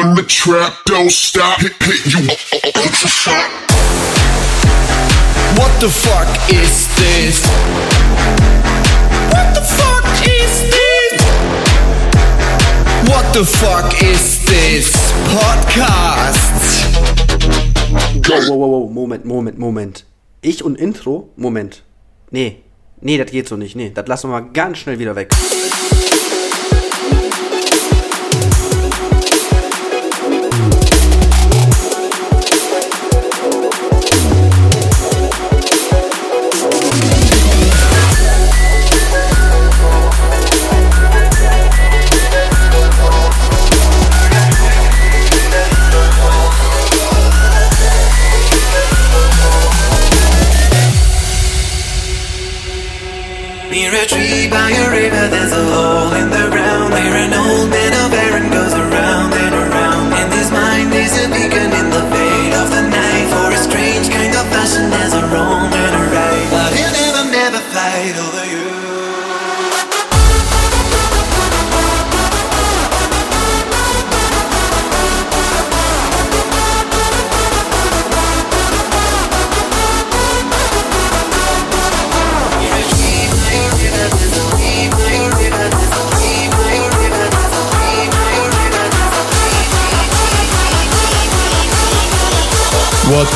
on the trap, don't stop, hit, hit you. What the fuck is this? What the fuck is this? What the fuck is this Podcast? Wow, wow, wow, wow, Moment, Moment, Moment. Ich und Intro? Moment. Nee, nee, das geht so nicht. Nee, das lassen wir mal ganz schnell wieder weg.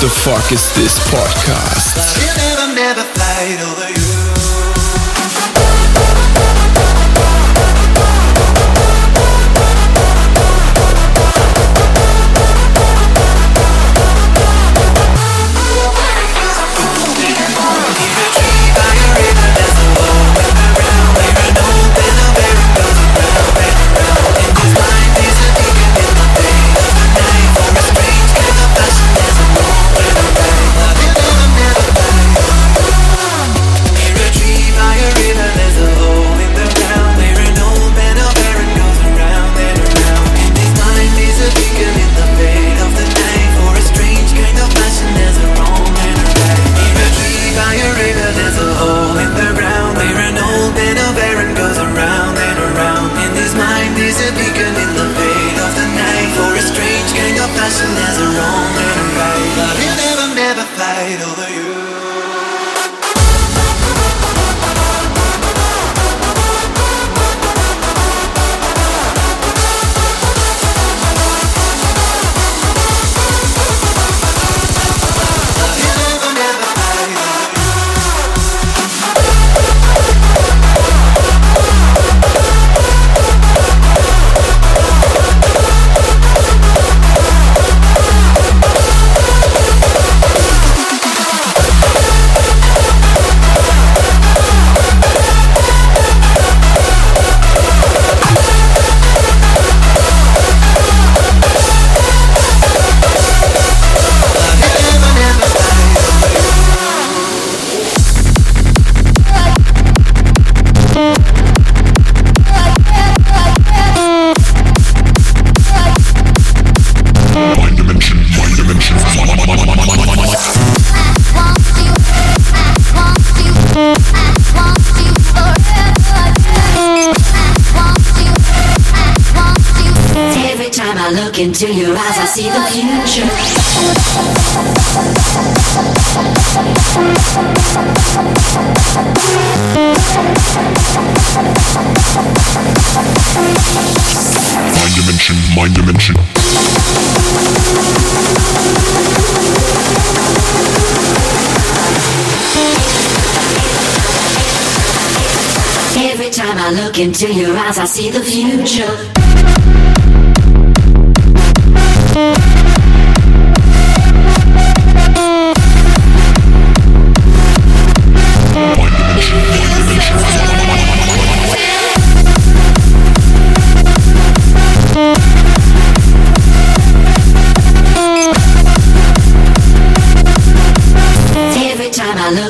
the fuck is this podcast?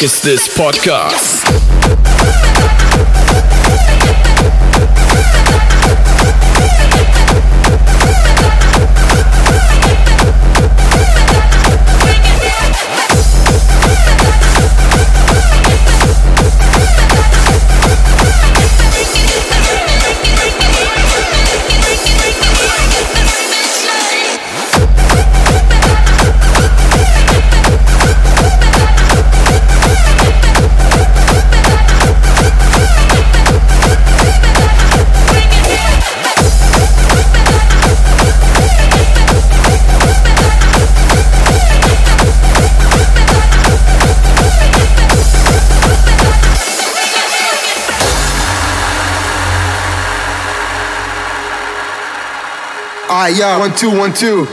What the fuck is this podcast? yeah. One, two, one, two.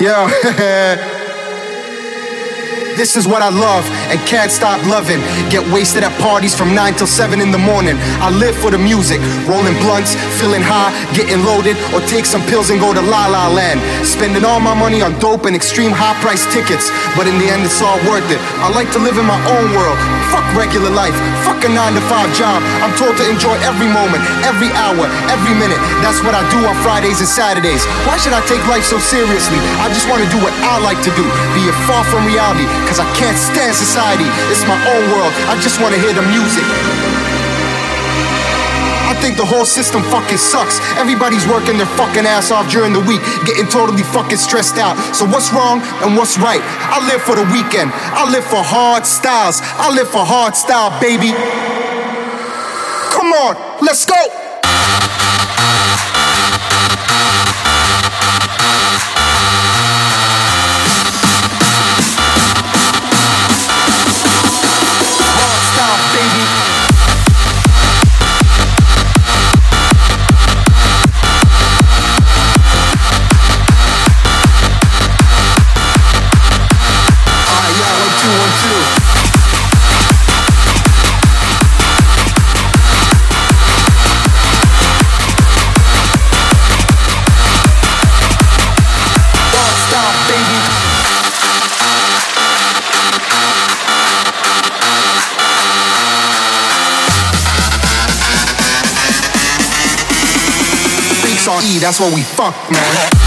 Yeah. this is what I love and can't stop loving. Get wasted at parties from 9 till 7 in the morning. I live for the music, rolling blunts, feeling high, getting loaded, or take some pills and go to La La Land. Spending all my money on dope and extreme high price tickets, but in the end, it's all worth it. I like to live in my own world. Fuck regular life, fuck a 9 to 5 job. I'm told to enjoy every moment, every hour, every minute. That's what I do on Fridays and Saturdays. Why should I take life so seriously? I just want to do what I like to do, be it far from reality, cause I can't stand society. It's my own world, I just want to hear the music. I think the whole system fucking sucks. Everybody's working their fucking ass off during the week, getting totally fucking stressed out. So what's wrong and what's right? I live for the weekend. I live for hard styles. I live for hard style, baby. Come on, let's go. That's what we fuck, man.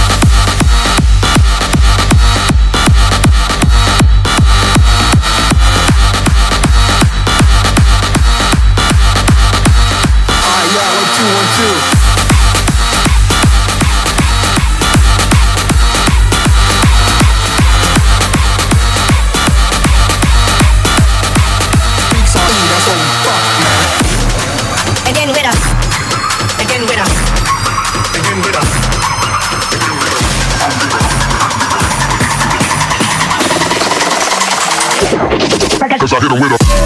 Cause I hit him with a.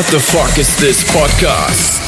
What the fuck is this podcast?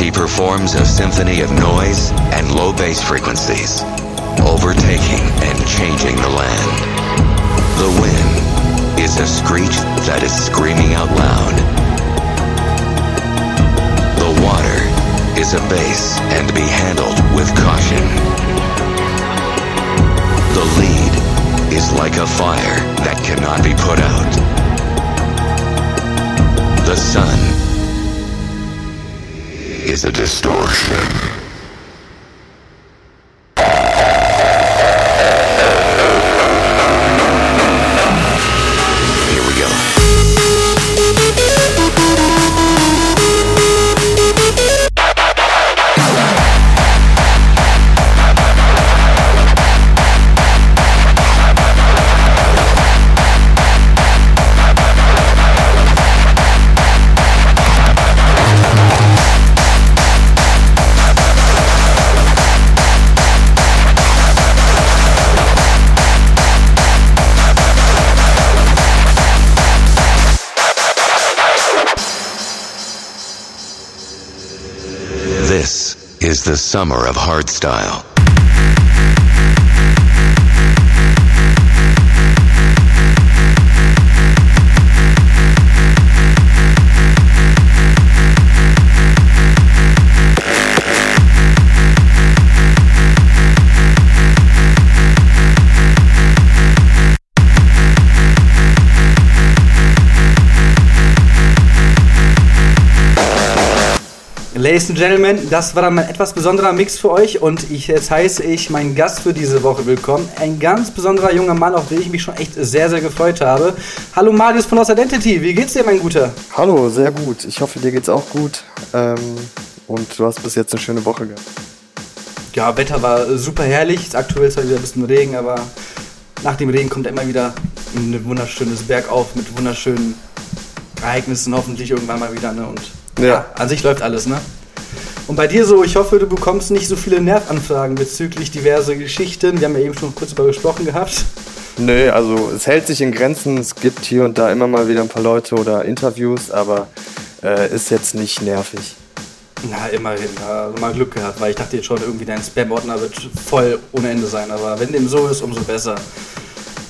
She performs a symphony of noise and low bass frequencies, overtaking and changing the land. The wind is a screech that is screaming out loud. The water is a bass and be handled with caution. The lead is like a fire that cannot be put out. The sun is a distortion. The summer of hardstyle. Ladies and Gentlemen, das war dann mein etwas besonderer Mix für euch und ich, jetzt heiße ich meinen Gast für diese Woche willkommen. Ein ganz besonderer junger Mann, auf den ich mich schon echt sehr, sehr gefreut habe. Hallo Marius von Lost Identity, wie geht's dir, mein Guter? Hallo, sehr gut. Ich hoffe, dir geht's auch gut. Ähm, und du hast bis jetzt eine schöne Woche gehabt. Ja, Wetter war super herrlich. Aktuell ist halt wieder ein bisschen Regen, aber nach dem Regen kommt immer wieder ein wunderschönes Bergauf mit wunderschönen Ereignissen, hoffentlich irgendwann mal wieder. Ne? Und Ja. an sich läuft alles, ne? Und bei dir so, ich hoffe, du bekommst nicht so viele Nervanfragen bezüglich diverse Geschichten. Wir haben ja eben schon kurz darüber gesprochen gehabt. Nö, also es hält sich in Grenzen. Es gibt hier und da immer mal wieder ein paar Leute oder Interviews, aber äh, ist jetzt nicht nervig. Na, immerhin, ja, mal Glück gehabt, weil ich dachte jetzt schon, irgendwie dein Spam-Ordner wird voll ohne Ende sein. Aber wenn dem so ist, umso besser.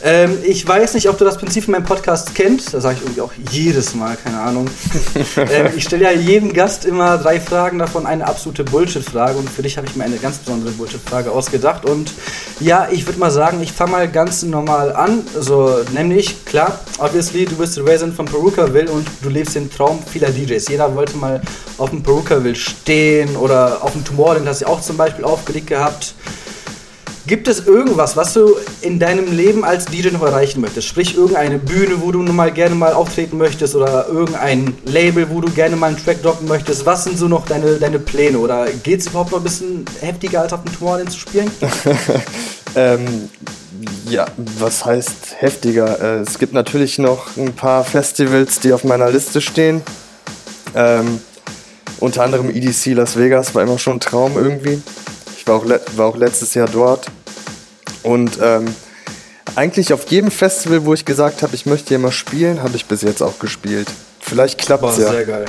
Ähm, ich weiß nicht, ob du das Prinzip von meinem Podcast kennst. Das sage ich irgendwie auch jedes Mal, keine Ahnung. ähm, ich stelle ja jedem Gast immer drei Fragen, davon eine absolute Bullshit-Frage. Und für dich habe ich mir eine ganz besondere Bullshit-Frage ausgedacht. Und ja, ich würde mal sagen, ich fange mal ganz normal an. So, nämlich, klar, obviously, du bist Resident von Perukaville und du lebst den Traum vieler DJs. Jeder wollte mal auf dem Perukaville stehen oder auf dem Tomorrowland, hast du auch zum Beispiel aufgelegt gehabt. Gibt es irgendwas, was du in deinem Leben als DJ noch erreichen möchtest? Sprich, irgendeine Bühne, wo du mal gerne mal auftreten möchtest oder irgendein Label, wo du gerne mal einen Track droppen möchtest? Was sind so noch deine, deine Pläne? Oder geht es überhaupt noch ein bisschen heftiger als auf dem Tomorrowland zu spielen? ähm, ja, was heißt heftiger? Äh, es gibt natürlich noch ein paar Festivals, die auf meiner Liste stehen. Ähm, unter anderem EDC Las Vegas war immer schon ein Traum irgendwie. Ich war auch, war auch letztes Jahr dort. Und ähm, eigentlich auf jedem Festival, wo ich gesagt habe, ich möchte hier mal spielen, habe ich bis jetzt auch gespielt. Vielleicht klappt es ja. sehr geil.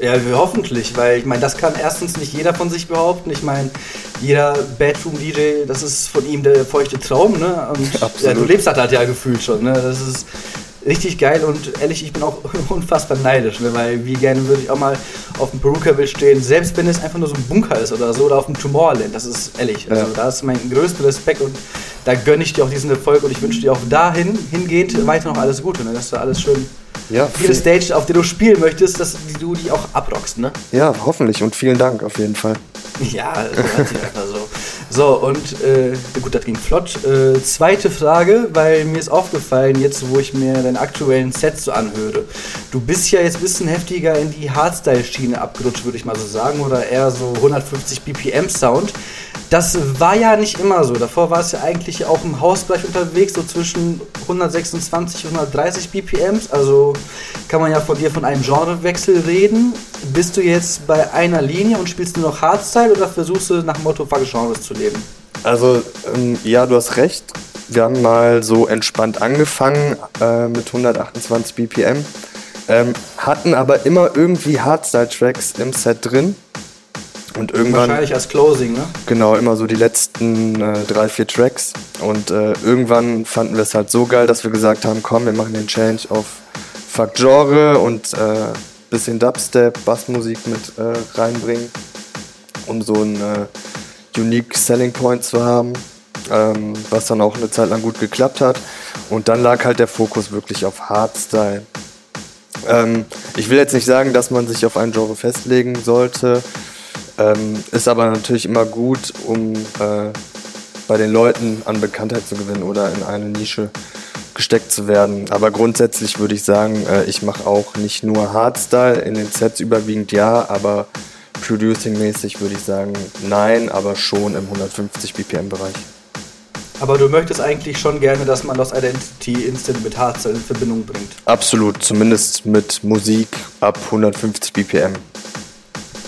Ja, hoffentlich, weil ich meine, das kann erstens nicht jeder von sich behaupten. Ich meine, jeder Bedroom-DJ, das ist von ihm der feuchte Traum, ne? Und Absolut. ja, du lebst das halt ja gefühlt schon, ne? Das ist richtig geil und ehrlich, ich bin auch unfassbar neidisch, ne? weil wie gerne würde ich auch mal auf dem Perukaville stehen, selbst wenn es einfach nur so ein Bunker ist oder so, oder auf dem Tomorrowland, das ist ehrlich, also Ja. da ist mein größter Respekt und da gönne ich dir auch diesen Erfolg und ich wünsche dir auch dahin, hingehend weiter noch alles Gute, ne? dass du alles schön Ja, jede Stage, auf der du spielen möchtest, dass du die auch abrockst, ne? ja, hoffentlich und vielen Dank auf jeden Fall. Ja, sich einfach so. So, und äh, gut, das ging flott. Äh, zweite Frage, weil mir ist aufgefallen, jetzt wo ich mir deinen aktuellen Set so anhöre. Du bist ja jetzt ein bisschen heftiger in die Hardstyle-Schiene abgerutscht, würde ich mal so sagen, oder eher so 150 BPM Sound. Das war ja nicht immer so. Davor war es ja eigentlich auch im Hausbereich unterwegs, so zwischen 126 und 130 BPMs. Also kann man ja von dir von einem Genrewechsel reden. Bist du jetzt bei einer Linie und spielst nur noch Hardstyle oder versuchst du nach Motto Fuck Genres zu leben? Also, ähm, ja, du hast recht. Wir haben mal so entspannt angefangen äh, mit 128 BPM, ähm, hatten aber immer irgendwie Hardstyle-Tracks im Set drin. Und irgendwann, Wahrscheinlich als Closing, ne? genau, immer so die letzten äh, drei, vier Tracks. Und äh, irgendwann fanden wir es halt so geil, dass wir gesagt haben, komm, wir machen den Change auf Fuck Genre und äh, bisschen Dubstep, Bassmusik mit äh, reinbringen, um so ein äh, unique Selling Point zu haben, ähm, was dann auch eine Zeit lang gut geklappt hat. Und dann lag halt der Fokus wirklich auf Hardstyle. Ähm, ich will jetzt nicht sagen, dass man sich auf ein Genre festlegen sollte, ähm, ist aber natürlich immer gut, um äh, bei den Leuten an Bekanntheit zu gewinnen oder in eine Nische gesteckt zu werden. Aber grundsätzlich würde ich sagen, äh, ich mache auch nicht nur Hardstyle in den Sets überwiegend ja, aber Producing-mäßig würde ich sagen nein, aber schon im 150 BPM-Bereich. Aber du möchtest eigentlich schon gerne, dass man Lost Identity instant mit Hardstyle in Verbindung bringt. Absolut, zumindest mit Musik ab 150 BPM.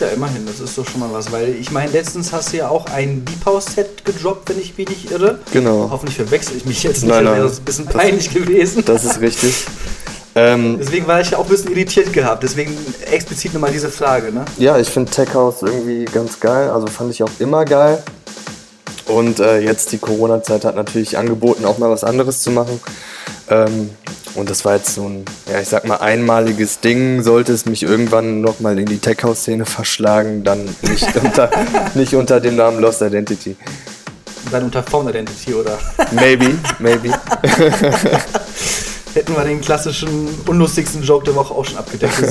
Ja, immerhin, das ist doch schon mal was, weil ich meine, letztens hast du ja auch ein Deep House Set gedroppt, wenn ich mich nicht irre. Genau. Hoffentlich verwechsel ich mich jetzt nicht, Nein, das nein. wäre ein bisschen peinlich gewesen. Das ist richtig. Ähm, Deswegen war ich ja auch ein bisschen irritiert gehabt, deswegen explizit nochmal diese Frage, ne? Ja, ich finde Tech House irgendwie ganz geil. Also fand ich auch immer geil. Und äh, jetzt die Corona-Zeit hat natürlich angeboten, auch mal was anderes zu machen. Ähm, und das war jetzt so ein, ja, ich sag mal, einmaliges Ding. Sollte es mich irgendwann nochmal in die Tech House-Szene verschlagen, dann nicht unter, nicht unter dem Namen Lost Identity. Dann unter Phone Identity, oder? Maybe, maybe. Hätten wir den klassischen, unlustigsten Joke der Woche auch schon abgedeckt.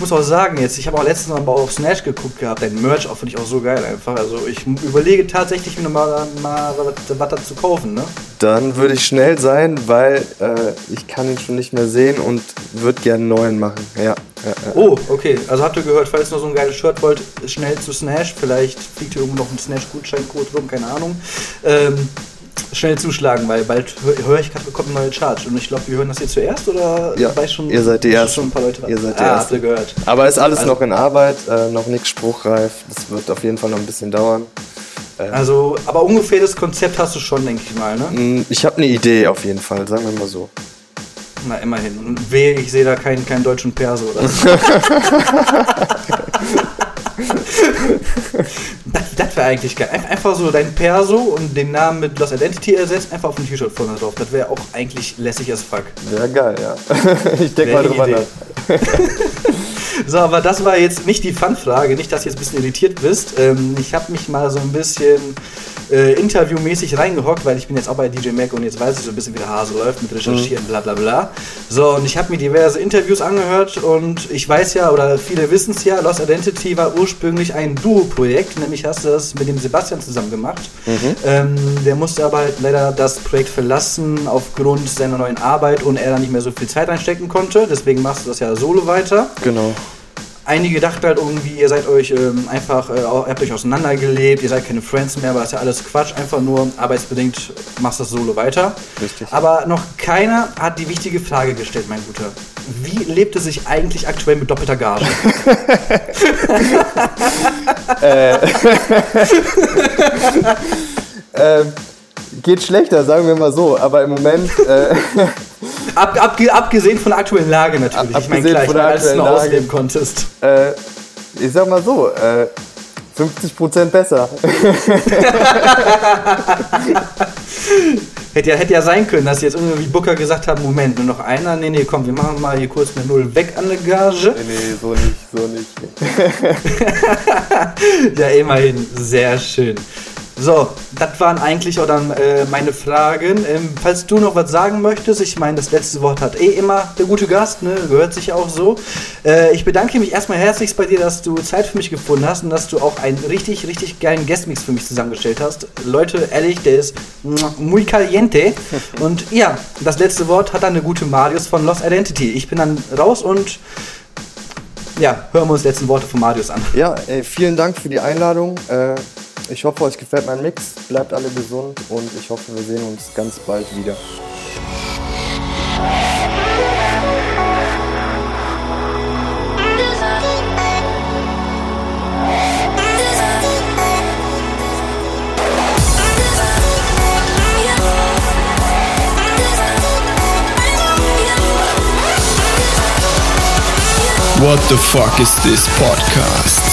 Muss auch sagen, jetzt, ich habe auch letztens mal auf Snash geguckt gehabt, dein Merch auch finde ich auch so geil einfach. Also ich überlege tatsächlich, mir mal, mal was, was dazu kaufen, ne? Dann würde ich schnell sein, weil äh, ich kann ihn schon nicht mehr sehen und würde gerne einen neuen machen. Ja, ja, ja. Oh, okay. Also habt ihr gehört, falls ihr noch so ein geiles Shirt wollt, schnell zu Snash. Vielleicht fliegt hier irgendwo noch ein Snash-Gutscheincode rum, keine Ahnung. Ähm, schnell zuschlagen, weil bald höre hör ich gerade, wir kommen neue Charge. Und ich glaube, wir hören das hier zuerst oder Ja, weiß schon, ihr seid die schon Ersten. ein paar Leute Ihr seid die ah, Ersten. gehört. Aber ist alles Also- noch in Arbeit, äh, noch nichts spruchreif. Das wird auf jeden Fall noch ein bisschen dauern. Ähm, Also, aber ungefähr das Konzept hast du schon, denke ich mal, ne? mh, ich habe eine Idee auf jeden Fall, sagen wir mal so. Na, immerhin. Und wehe, ich sehe da keinen, keinen deutschen Perso oder so. Das, das wäre eigentlich geil. Ein- Einfach so dein Perso und den Namen mit Lost Identity ersetzt, einfach auf ein T-Shirt vorne drauf. Das wäre auch eigentlich lässig as fuck. Wäre geil, ja. ich denke mal drüber nach. So, aber das war jetzt nicht die Fun-Frage, nicht, dass du jetzt ein bisschen irritiert bist. Ähm, ich habe mich mal so ein bisschen äh, interviewmäßig reingehockt, weil ich bin jetzt auch bei DJ Mac und jetzt weiß ich so ein bisschen, wie der Hase läuft mit Recherchieren, bla bla bla. So, und ich habe mir diverse Interviews angehört und ich weiß ja, oder viele wissen es ja, Lost Identity war ursprünglich ein Duo-Projekt, nämlich hast du das mit dem Sebastian zusammen gemacht. Ähm, der musste aber halt leider das Projekt verlassen aufgrund seiner neuen Arbeit und er da nicht mehr so viel Zeit reinstecken konnte. Deswegen machst du das ja solo weiter. Genau. Einige dachten halt irgendwie, ihr seid euch ähm, einfach, äh, habt euch auseinandergelebt, ihr seid keine Friends mehr, aber das ist ja alles Quatsch, einfach nur arbeitsbedingt machst du das solo weiter. Richtig. Aber noch keiner hat die wichtige Frage gestellt, mein Guter. Wie lebt es sich eigentlich aktuell mit doppelter Gage? Ähm, geht schlechter, sagen wir mal so, aber im Moment. Äh, Ab, abge, abgesehen von der aktuellen Lage natürlich. Ab- ich meine, abgesehen klar, ich meine, als du aktuellen noch ausleben konntest. äh, ich sag mal so, äh, 50% besser. Hätte ja, hätte ja sein können, dass jetzt irgendwie Booker gesagt haben, Moment, nur noch einer? Nee, nee, komm, wir machen mal hier kurz eine Null weg an der Gage. nee, nee, so nicht, so nicht. Ja, immerhin, sehr schön. So, das waren eigentlich auch dann äh, meine Fragen. Ähm, falls du noch was sagen möchtest, ich meine, das letzte Wort hat eh immer der gute Gast, ne? gehört sich auch so. Äh, ich bedanke mich erstmal herzlichst bei dir, dass du Zeit für mich gefunden hast und dass du auch einen richtig, richtig geilen Guestmix für mich zusammengestellt hast. Leute, ehrlich, der ist muy caliente. Und ja, das letzte Wort hat dann der gute Marius von Lost Identity. Ich bin dann raus und ja, hören wir uns die letzten Worte von Marius an. Ja, ey, vielen Dank für die Einladung. Äh, ich hoffe, euch gefällt mein Mix. Bleibt alle gesund und ich hoffe, wir sehen uns ganz bald wieder. What the fuck is this podcast?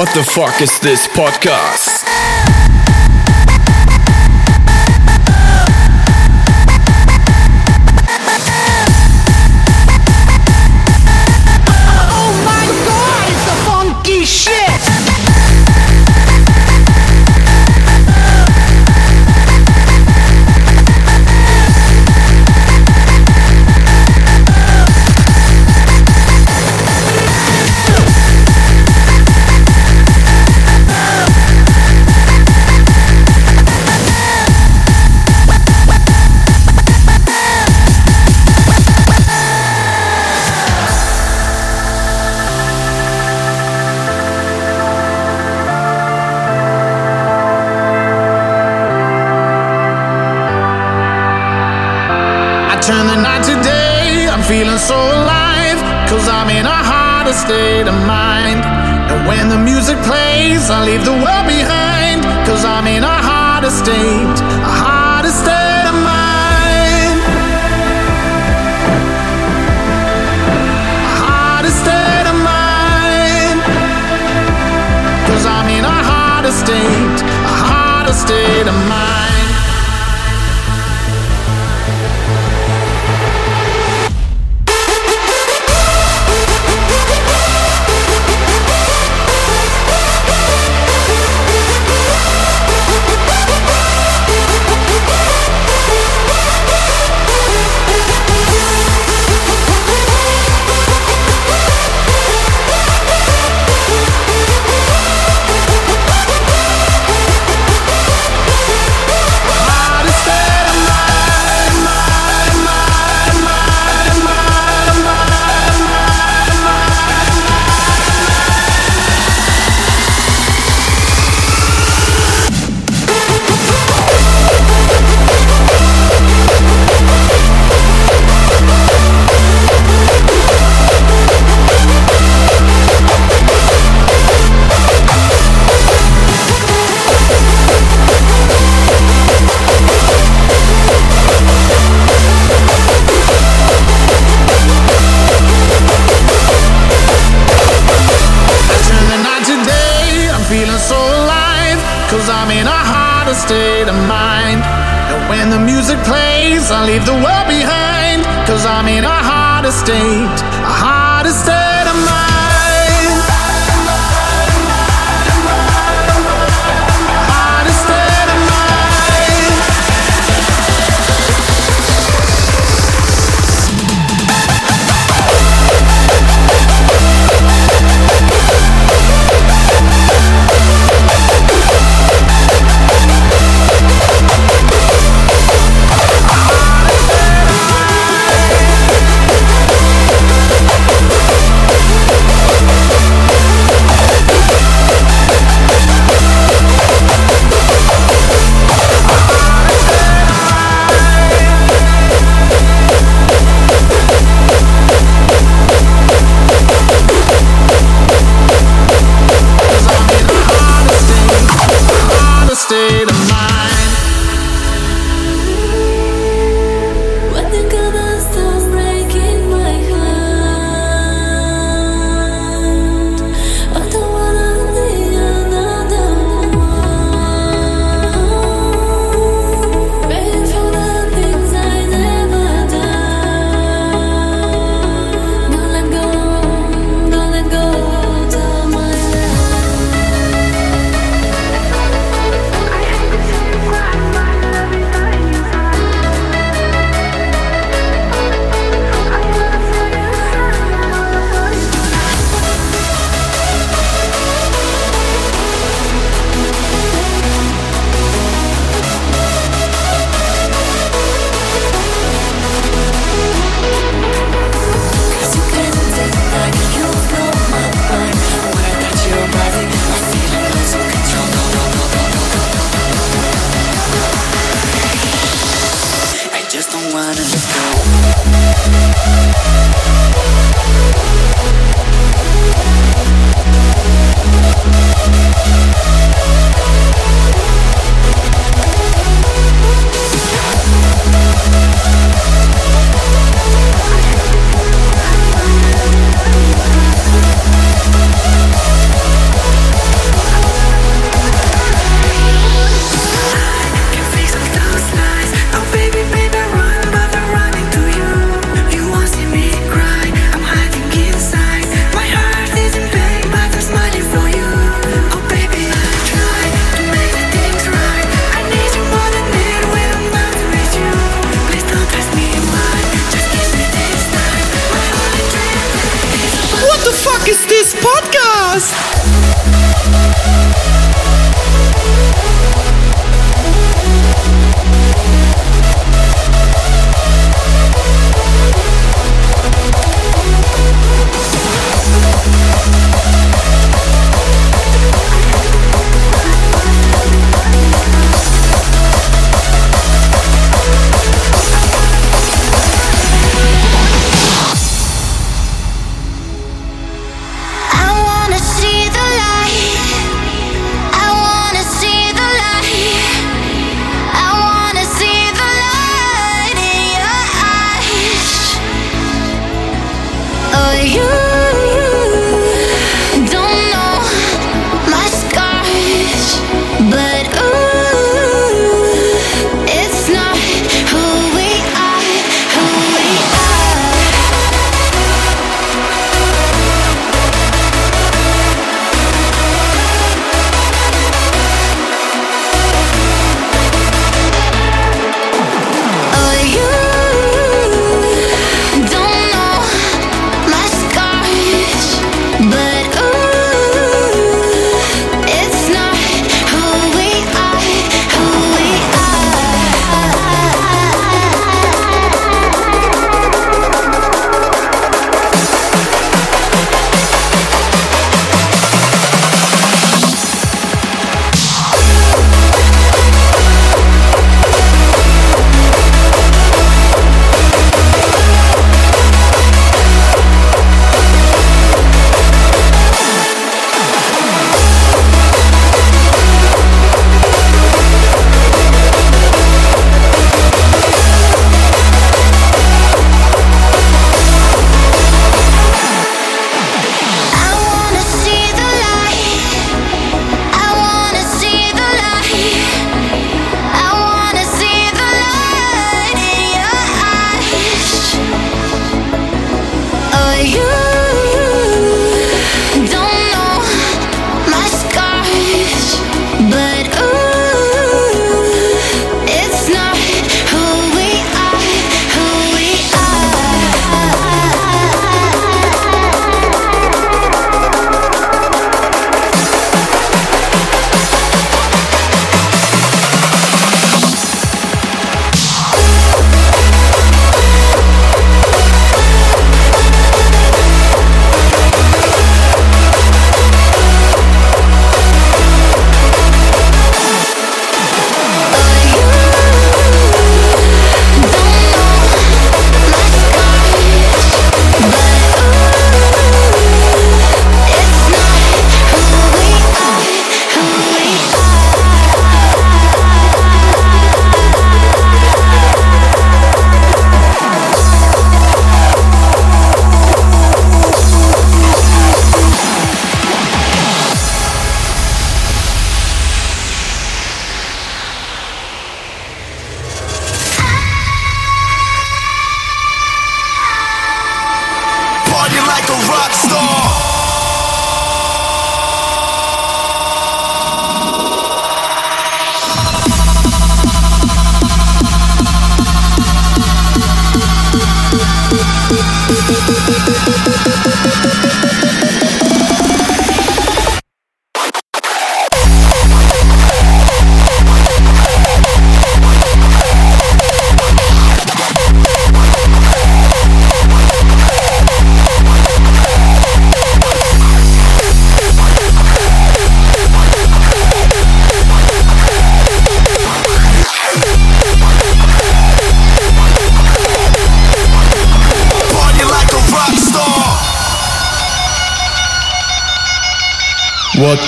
What the fuck is this podcast?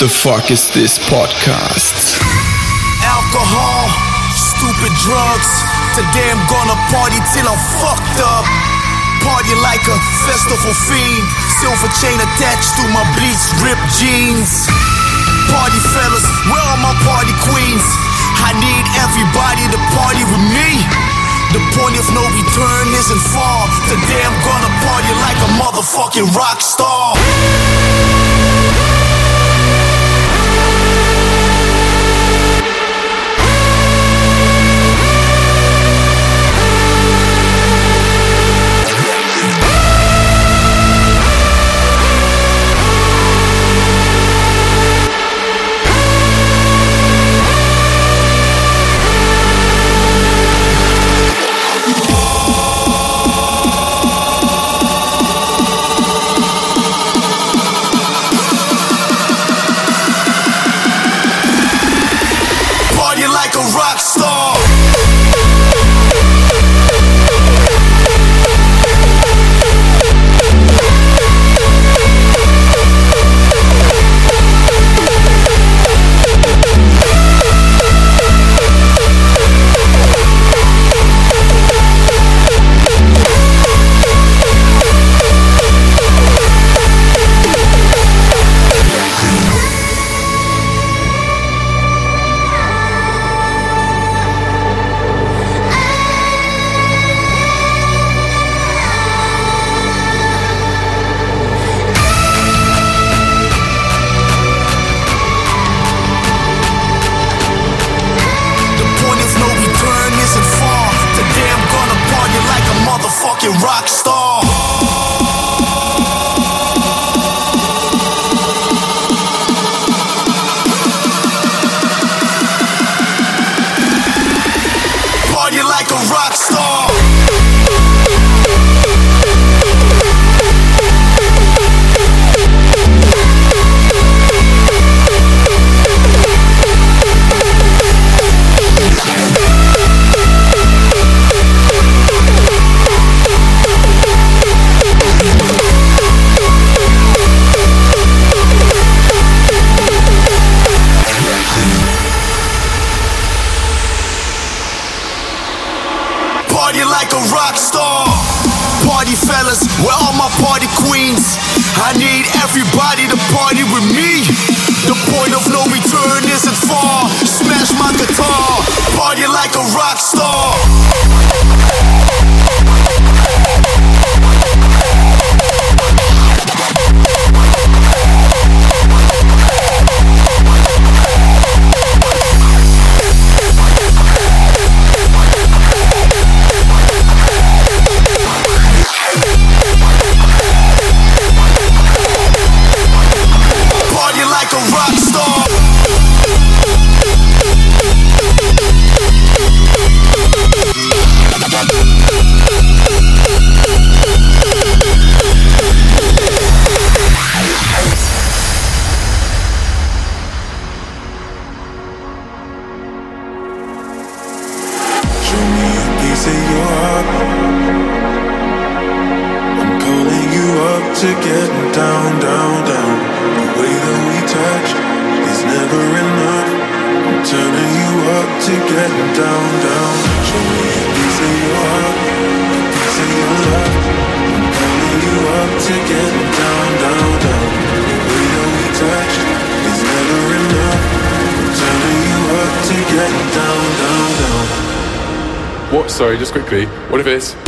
the fuck is this podcast? Alcohol, stupid drugs. Today I'm gonna party till I'm fucked up. Party like a festival fiend. Silver chain attached to my bleach ripped jeans. Party fellas, where are my party queens? I need everybody to party with me. The point of no return isn't far. Today I'm gonna party like a motherfucking rock star. quickly. What if it's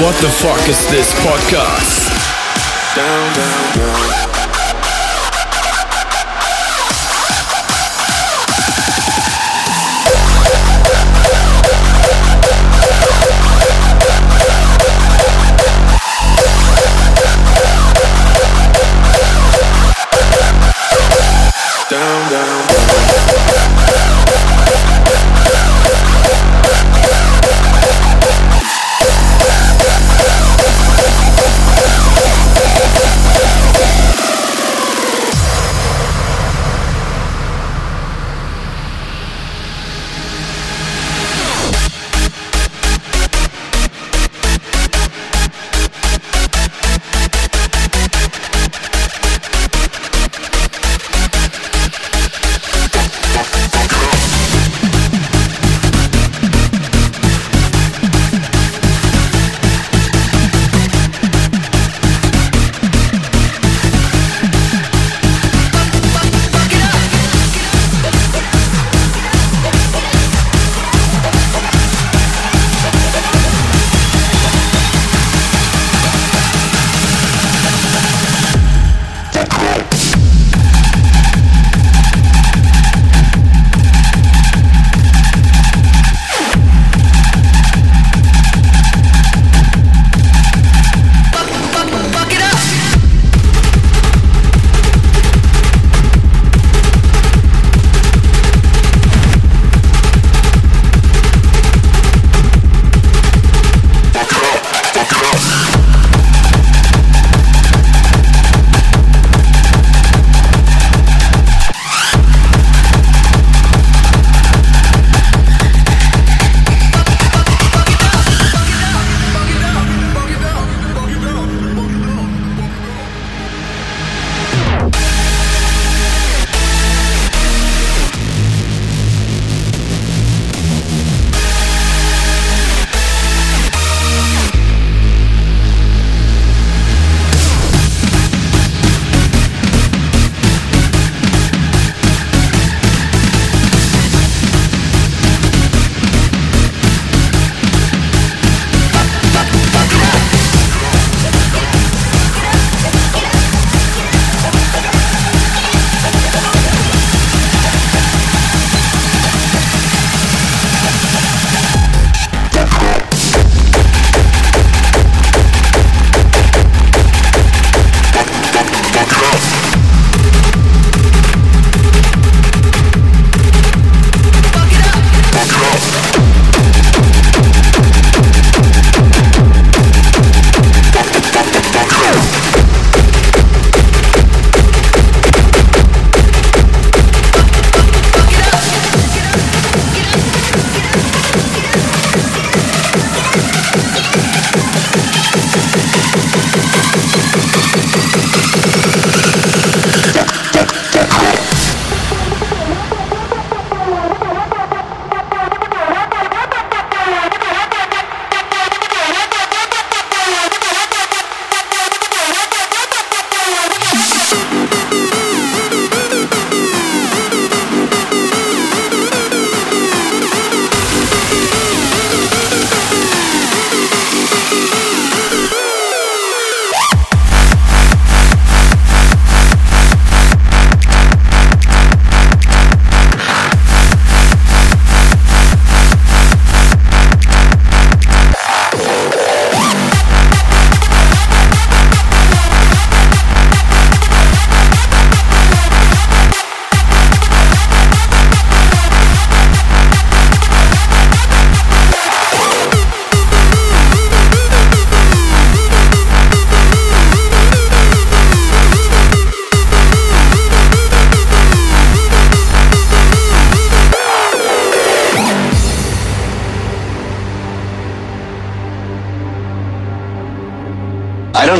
What the fuck is this podcast? Down, down, down.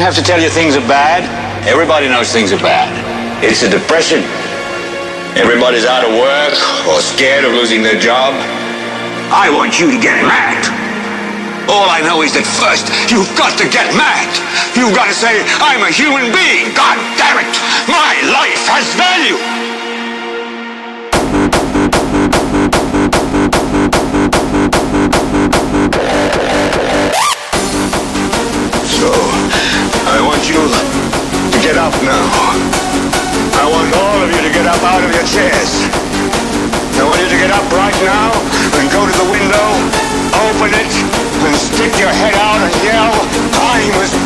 Have to tell you things are bad. Everybody knows things are bad. It's a depression. Everybody's out of work or scared of losing their job. I want you to get mad. All I know is that first, you've got to get mad. You've got to say, I'm a human being. God damn it. My life has value. Up now. I want all of you to get up out of your chairs. I want you to get up right now and go to the window, open it, and stick your head out and yell, I'm as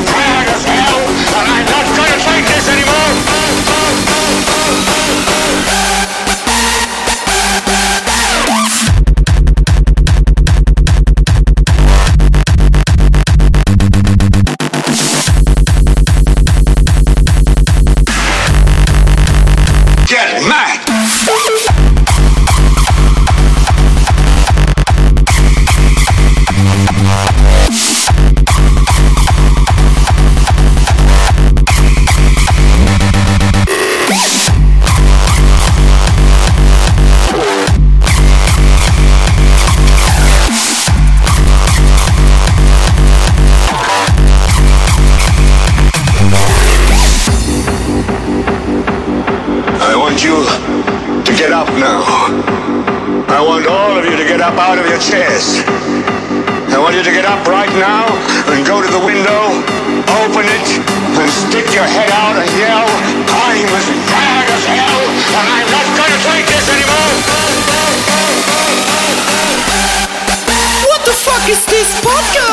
is this podcast?